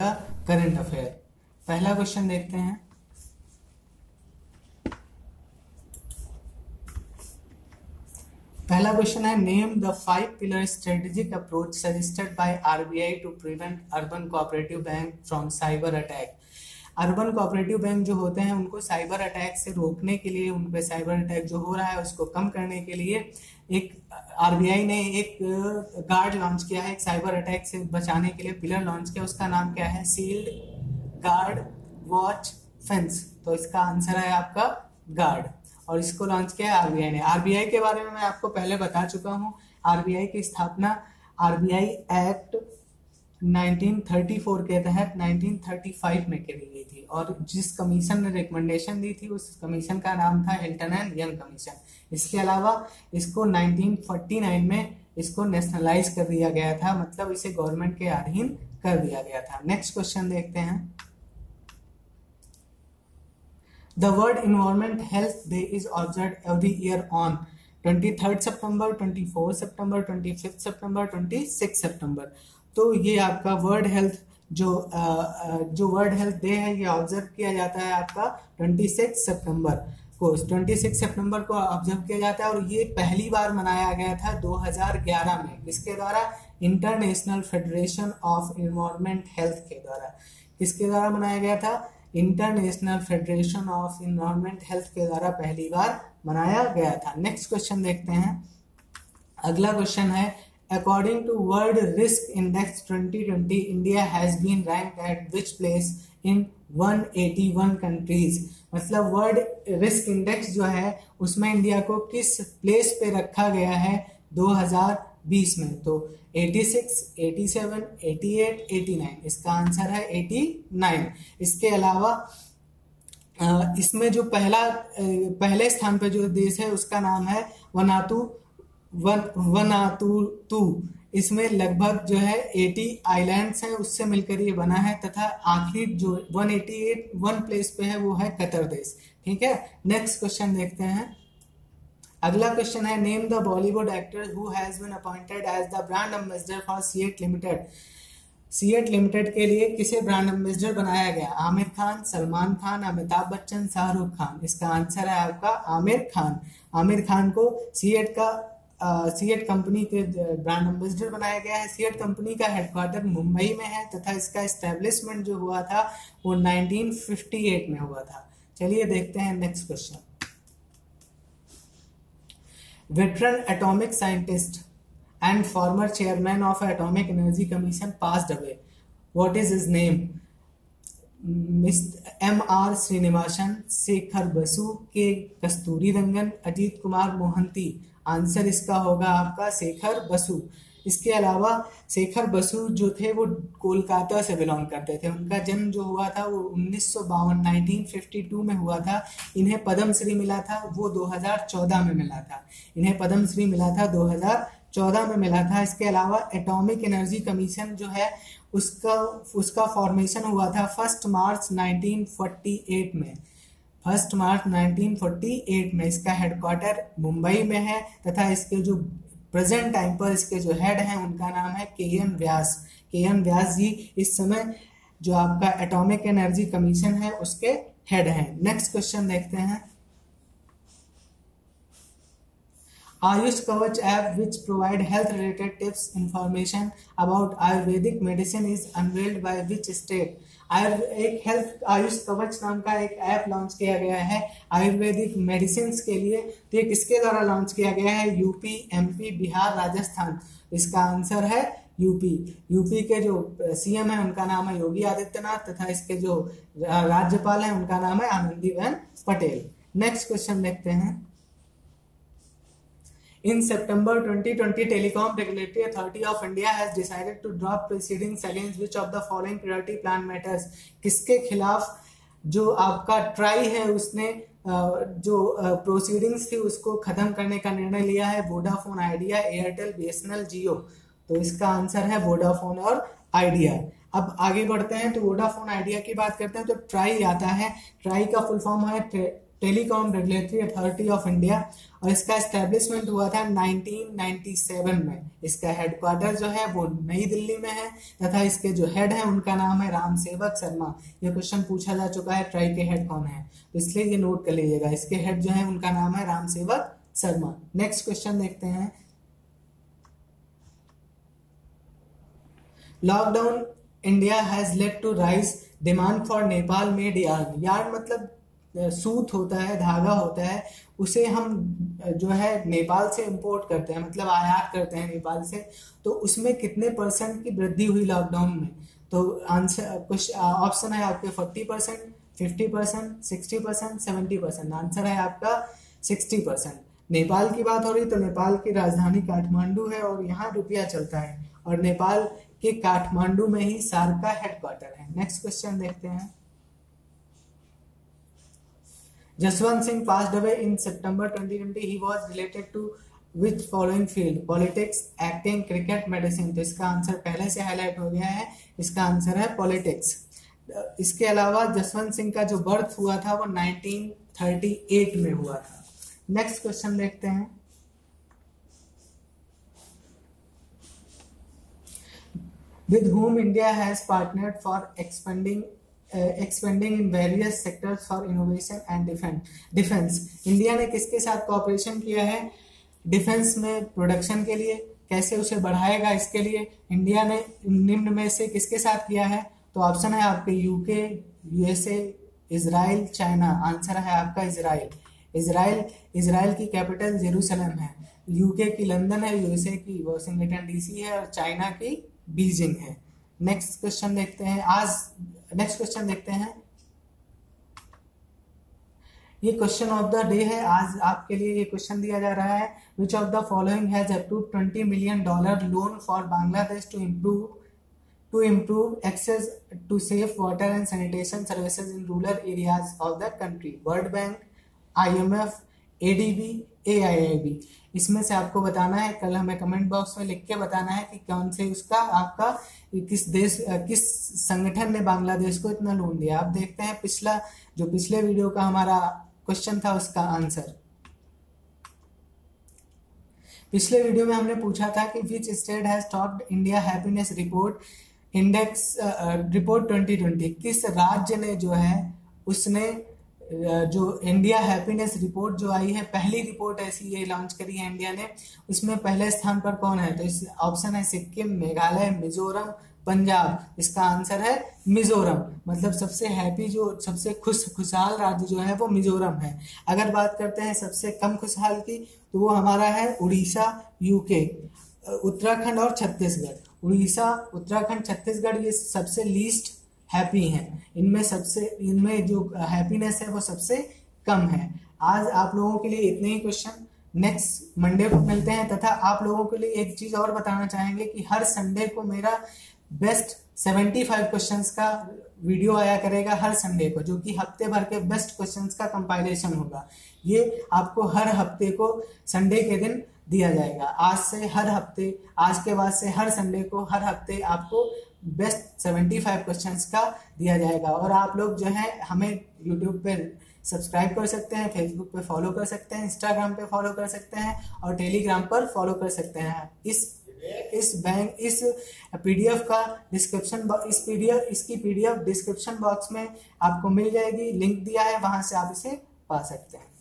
Current affair पहला question देखते हैं। पहला क्वेश्चन है name the five pillar strategic approach suggested by RBI to prevent urban cooperative bank from cyber attack urban cooperative bank जो होते हैं, उनको साइबर अटैक से रोकने के लिए, उन पे साइबर अटैक जो हो रहा है, उसको कम करने के लिए एक, आरबीआई ने एक गार्ड लॉन्च किया है, एक साइबर अटैक से बचाने के लिए पिलर लॉन्च किया। उसका नाम क्या है? Shield guard watch fence. तो इसका आंसर है आपका गार्ड। और इसको लॉन्च किया है आरबीआई ने। आरबीआई के बारे में मैं आपको पहले बता चुका हूँ। आरबीआई की स्थापना आरबीआई एक्ट 1934 के तहत 1935 में करी गई थी। और जिस कमीशन ने रिकमेंडेशन दी थी, उस कमीशन का नाम था हिल्टन एंड यंग कमीशन इसके अलावा इसको 1949 में इसको नेशनलाइज कर दिया गया था मतलब इसे गवर्नमेंट के अधीन कर दिया गया था। नेक्स्ट क्वेश्चन देखते हैं। The world environment health day is observe every year on 23rd September 24 September 25 September 26 September तो ये आपका वर्ल्ड हेल्थ जो जो वर्ल्ड हेल्थ डे है, ये ऑब्ज़र्व किया जाता है आपका 26 सितंबर को। 26 सितंबर को ऑब्ज़र्व किया जाता है और ये पहली बार मनाया गया था 2011 में। किसके द्वारा? International federation of environment health के द्वारा। किसके द्वारा मनाया गया था? International federation of environment health के द्वारा पहली बार मनाया गया था। नेक्स्ट क्वेश्चन देखते हैं। अगला क्वेश्चन है According to World Risk Index 2020, India has been ranked at which place in 181 countries. मतलब वर्ल्ड रिस्क इंडेक्स जो है उसमें इंडिया को किस प्लेस पे रखा गया है 2020 में? तो 86, 87, 88, 89 इसका आंसर है 89 इसके अलावा इसमें जो पहला पहले स्थान पर जो देश है उसका नाम है वनातु वन वनातुतु इसमें लगभग जो है 80 आइलैंड्स हैं, उससे मिलकर ये बना है, तथा आखिरी जो 188 वन प्लेस पे है, वो है कतर देश। ठीक है? नेक्स्ट क्वेश्चन देखते हैं। अगला क्वेश्चन है name the Bollywood actor who has been appointed as the brand ambassador for CEAT limited CEAT limited के लिए किसे ब्रांड एम्बेसडर बनाया गया? आमिर खान, सलमान खान, अमिताभ बच्चन, शाहरुख खान। इसका आंसर है आपका आमिर खान। आमिर खान को सीएट का सीएट कंपनी के ब्रांड एम्बेसडर बनाया गया है। सीएट कंपनी का हेडक्वार्टर मुंबई में है तथा इसका एस्टेब्लिशमेंट जो हुआ था, वो 1958 में हुआ था। चलिए देखते हैं next question veteran atomic scientist and former chairman of atomic energy commission passed away. What is his name? M R Srinivasan Shekhar Basu K Kasturi Rangan Ajit Kumar Mohanty answer इसका होगा आपका शेखर बसु। इसके अलावा शेखर बसु जो थे, वो कोलकाता से बिलोंग करते थे। उनका जन्म जो हुआ था, वो उन्नीस सौ बावन, नाइनटीन में हुआ था। इन्हें पद्मश्री मिला था, वो 2014 में मिला था। इन्हें पद्मश्री मिला था 2014 में मिला था। इसके अलावा एटॉमिक एनर्जी कमीशन जो है, उसका उसका फॉर्मेशन हुआ था फ़र्स्ट मार्च 1948 में। फ़र्स्ट मार्च 1948 में इसका हेडक्वार्टर मुंबई में है तथा इसके जो प्रेजेंट टाइम पर इसके जो हेड हैं, उनका नाम है के एम व्यास। के एम व्यास जी इस समय जो आपका एटॉमिक एनर्जी कमीशन है, उसके हेड हैं। नेक्स्ट क्वेश्चन देखते हैं। Ayush Kavach app which provide health related tips information about ayurvedic medicine is unveiled by which state एक हेल्थ आयुष कवच नाम का एक ऐप लॉन्च किया गया है। आयुर्वेदिक मेडिसिन के लिए तो ये किसके द्वारा लॉन्च किया गया है? UP MP Bihar, Rajasthan. इसका आंसर है यूपी यूपी के जो सीएम है, उनका नाम है योगी आदित्यनाथ तथा इसके जो राज्यपाल है, उनका नाम है आनंदीबेन पटेल। नेक्स्ट क्वेश्चन देखते हैं। In September 2020, Telecom Regulatory Authority of India has decided to drop proceedings against which of the following priority plan matters. किसके खिलाफ जो आपका ट्राई है उसने जो प्रोसीडिंग्स थी उसको खत्म करने का निर्णय लिया है Vodafone Idea Airtel BSNL Jio तो इसका आंसर है वोडाफोन और आइडिया अब आगे बढ़ते हैं तो वोडाफोन आइडिया की बात करते हैं तो ट्राई आता है। ट्राई का फुल फॉर्म है telecom regulatory authority of India और इसका एस्टेब्लिशमेंट हुआ था 1997 में। इसका हेडक्वार्टर जो है वो नई दिल्ली में है तथा इसके जो हेड है उनका नाम है राम सेवक शर्मा। ये क्वेश्चन पूछा जा चुका है ट्राई के हेड कौन है? तो इसलिए ये नोट कर लीजिएगा। इसके हेड जो है उनका नाम है राम सेवक शर्मा। नेक्स्ट क्वेश्चन देखते हैं। Lockdown India has led to rise demand for Nepal made yarn yarn मतलब सूत होता है, धागा होता है, उसे हम जो है, नेपाल से इंपोर्ट करते हैं मतलब आयात करते हैं नेपाल से। तो उसमें कितने परसेंट की वृद्धि हुई लॉकडाउन में? तो आंसर कुछ ऑप्शन है आपके forty percent fifty percent sixty percent seventy percent answer है आपका सिक्सटी परसेंट नेपाल की बात हो रही तो नेपाल की राजधानी काठमांडू है और यहाँ रुपया चलता है। और नेपाल के काठमांडू में ही सार का हेडक्वार्टर है। नेक्स्ट क्वेश्चन देखते हैं। Jaswant Singh passed away in September 2020. He was related to which following field? Politics, acting, cricket, medicine. तो इसका आंसर पहले से हाईलाइट हो गया है इसका आंसर है पॉलिटिक्स इसके अलावा जसवंत सिंह का जो बर्थ हुआ था वो 1938 में हुआ था नेक्स्ट क्वेश्चन देखते हैं with whom India has partnered for expanding expanding in various sectors for innovation and defence India ने किसके साथ कॉपरेशन किया है? डिफेंस में प्रोडक्शन के लिए। कैसे उसे बढ़ाएगा इसके लिए? इंडिया ने निम्न में से किसके साथ किया है? तो ऑप्शन है आपके UK USA Israel China answer है आपका इसराइल इसराइल इसराइल की कैपिटल जेरूसलम है. यूके की लंदन है यूएसए की वॉशिंगटन डीसी है और चाइना की बीजिंग है. नेक्स्ट क्वेश्चन देखते हैं. आज नेक्स्ट क्वेश्चन देखते हैं। ये क्वेश्चन ऑफ़ द डे है। आज आपके लिए ये क्वेश्चन दिया जा रहा है which of the following has approve twenty million dollar loan for Bangladesh to improve to improve access to safe water and sanitation services in rural areas of the country World Bank I M F A D B A I I B इसमें से आपको बताना है, कल हमें comment box में लिख के बताना है कि कौन से उसका, आपका, किस देश, किस संगठन ने बांग्लादेश को इतना लोन दिया। आप देखते हैं पिछला, जो पिछले वीडियो का हमारा क्वेश्चन था उसका आंसर पिछले वीडियो में हमने पूछा था कि which state has topped India happiness report index report 2020 किस राज्य ने जो है, उसने जो इंडिया हैप्पीनेस रिपोर्ट जो आई है, पहली रिपोर्ट ऐसी ये लॉन्च करी है इंडिया ने। उसमें पहले स्थान पर कौन है? तो इस ऑप्शन है सिक्किम मेघालय मिजोरम पंजाब इसका आंसर है मिजोरम मतलब सबसे हैप्पी जो, सबसे खुश, खुशहाल राज्य जो है वो मिजोरम है। अगर बात करते हैं सबसे कम खुशहाल की तो वो हमारा है उड़ीसा यूके उत्तराखंड और छत्तीसगढ़। उड़ीसा, उत्तराखंड, छत्तीसगढ़ ये सबसे लीस्ट हैप्पी हैं। इनमें सबसे, इनमें जो हैप्पीनेस है वो सबसे कम है। आज आप लोगों के लिए इतने ही क्वेश्चन नेक्स्ट मंडे को मिलते हैं तथा आप लोगों के लिए एक चीज़ और बताना चाहेंगे कि हर संडे को मेरा बेस्ट 75 क्वेश्चंस का वीडियो आया करेगा हर संडे को, जो कि हफ़्ते भर के बेस्ट क्वेश्चंस का कंपाइलेशन होगा। ये आपको हर हफ़्ते को संडे के दिन दिया जाएगा। आज से हर हफ़्ते, आज के बाद से हर संडे को हर हफ़्ते आपको बेस्ट सेवेंटी फाइव क्वेश्चन का दिया जाएगा। और आप लोग जो है, हमें यूट्यूब पे सब्सक्राइब कर सकते हैं फेसबुक पे फॉलो कर सकते हैं इंस्टाग्राम पे फॉलो कर सकते हैं और टेलीग्राम पर फॉलो कर सकते हैं। इस इस बैंक इस पीडीएफ का डिस्क्रिप्शन इस पीडीएफ इसकी पीडीएफ डिस्क्रिप्शन बॉक्स में आपको मिल जाएगी। लिंक दिया है, वहाँ से आप इसे पा सकते हैं।